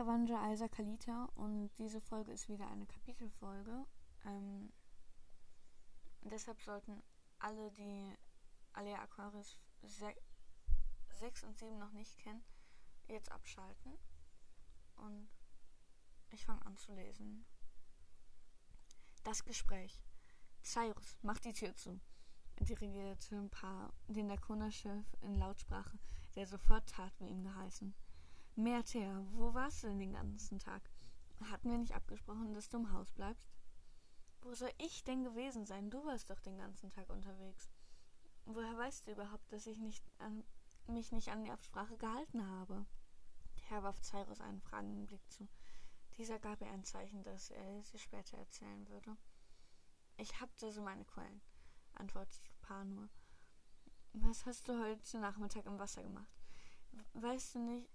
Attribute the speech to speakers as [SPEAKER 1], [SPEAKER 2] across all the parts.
[SPEAKER 1] Kavanja Isa Kalita und diese Folge ist wieder eine Kapitelfolge. Ähm, deshalb sollten alle, die Alea Aquarius 6 und 7 noch nicht kennen, jetzt abschalten. Und ich fange an zu lesen. Das Gespräch. Cyrus, mach die Tür zu, dirigierte ein Paar den Lakona-Chef in Lautsprache, der sofort tat, wie ihm geheißen. Merter, wo warst du denn den ganzen Tag? Hatten wir nicht abgesprochen, dass du im Haus bleibst? Wo soll ich denn gewesen sein? Du warst doch den ganzen Tag unterwegs. Woher weißt du überhaupt, dass ich nicht an, mich nicht an die Absprache gehalten habe? Herr warf Cyrus einen fragenden Blick zu. Dieser gab ihr ein Zeichen, das er sie später erzählen würde. Ich hatte so meine Quellen, antwortete Paar nur. Was hast du heute Nachmittag im Wasser gemacht? Weißt du nicht,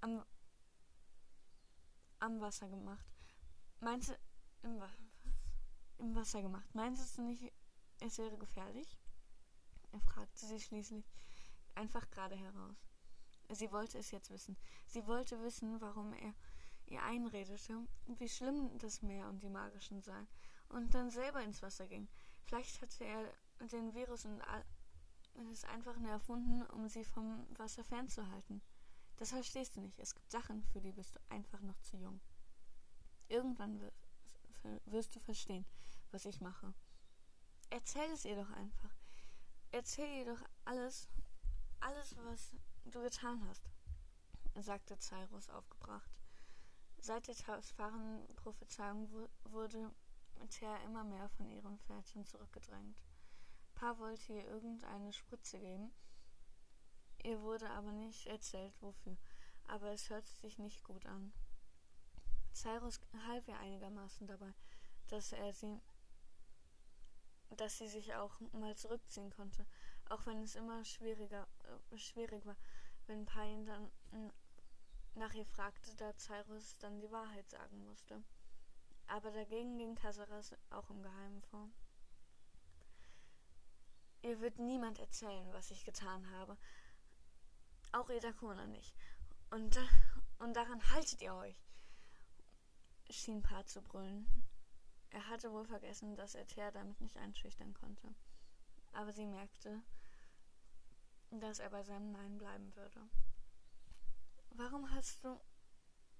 [SPEAKER 1] am, am Wasser gemacht. Meinst du, im, was? im Wasser gemacht. Meinst du nicht, es wäre gefährlich? Er fragte sie schließlich einfach gerade heraus. Sie wollte es jetzt wissen. Sie wollte wissen, warum er ihr einredete, wie schlimm das Meer und die magischen seien, und dann selber ins Wasser ging. Vielleicht hatte er den Virus und es einfach nur erfunden, um sie vom Wasser fernzuhalten. Das verstehst du nicht. Es gibt Sachen, für die bist du einfach noch zu jung. Irgendwann wirst du verstehen, was ich mache. Erzähl es ihr doch einfach. Erzähl ihr doch alles, alles, was du getan hast, sagte Cyrus aufgebracht. Seit der Tausfahren-Prophezeiung wurde Thea immer mehr von ihrem Pferdchen zurückgedrängt. Pa wollte ihr irgendeine Spritze geben, Ihr wurde aber nicht erzählt, wofür, aber es hörte sich nicht gut an. Cyrus half ihr einigermaßen dabei, dass er sie dass sie sich auch mal zurückziehen konnte, auch wenn es immer schwieriger äh, schwierig war, wenn Pain dann nach ihr fragte, da Cyrus dann die Wahrheit sagen musste. Aber dagegen ging Tasaras auch im Geheimen vor. Ihr wird niemand erzählen, was ich getan habe, auch Edakona nicht. Und, und daran haltet ihr euch, schien Paar zu brüllen. Er hatte wohl vergessen, dass er Thea damit nicht einschüchtern konnte. Aber sie merkte, dass er bei seinem Nein bleiben würde. Warum hast du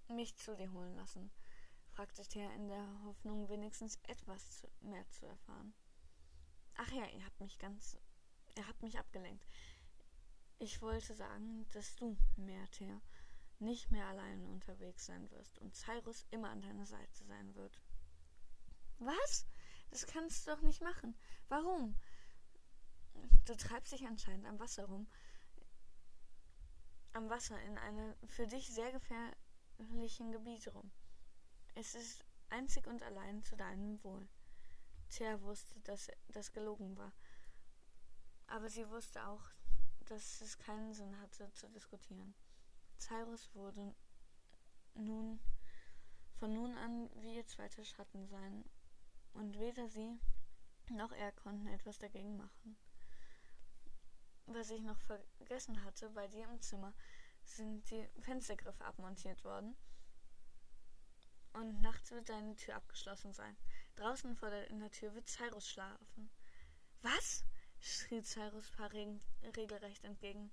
[SPEAKER 1] mich zu dir holen lassen? fragte Thea in der Hoffnung, wenigstens etwas mehr zu erfahren. Ach ja, ihr habt mich ganz. Ihr habt mich abgelenkt. Ich wollte sagen, dass du, Merter, nicht mehr alleine unterwegs sein wirst und Cyrus immer an deiner Seite sein wird. Was? Das kannst du doch nicht machen. Warum? Du treibst dich anscheinend am Wasser rum. Am Wasser in einem für dich sehr gefährlichen Gebiet rum. Es ist einzig und allein zu deinem Wohl. Thea wusste, dass das gelogen war. Aber sie wusste auch, dass es keinen Sinn hatte zu diskutieren. Cyrus wurde nun von nun an wie ihr zweiter Schatten sein, und weder sie noch er konnten etwas dagegen machen. Was ich noch vergessen hatte, bei dir im Zimmer sind die Fenstergriffe abmontiert worden. Und nachts wird deine Tür abgeschlossen sein. Draußen vor der, in der Tür wird Cyrus schlafen. Was? Schrie Cyrus Paar regelrecht entgegen.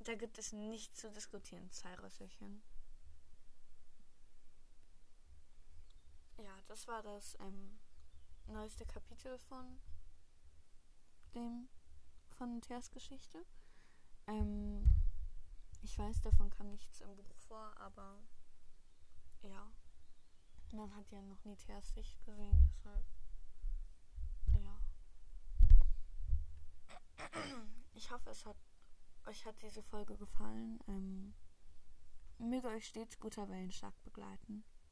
[SPEAKER 1] Da gibt es nichts zu diskutieren, Cyrusöchen. Ja, das war das ähm, neueste Kapitel von dem von Theas Geschichte. Ähm, ich weiß, davon kam nichts im Buch vor, aber ja, man hat ja noch nie Theas Sicht gesehen, deshalb Ich hoffe, es hat euch hat diese Folge gefallen. Ähm, möge euch stets guter Wellenschlag begleiten.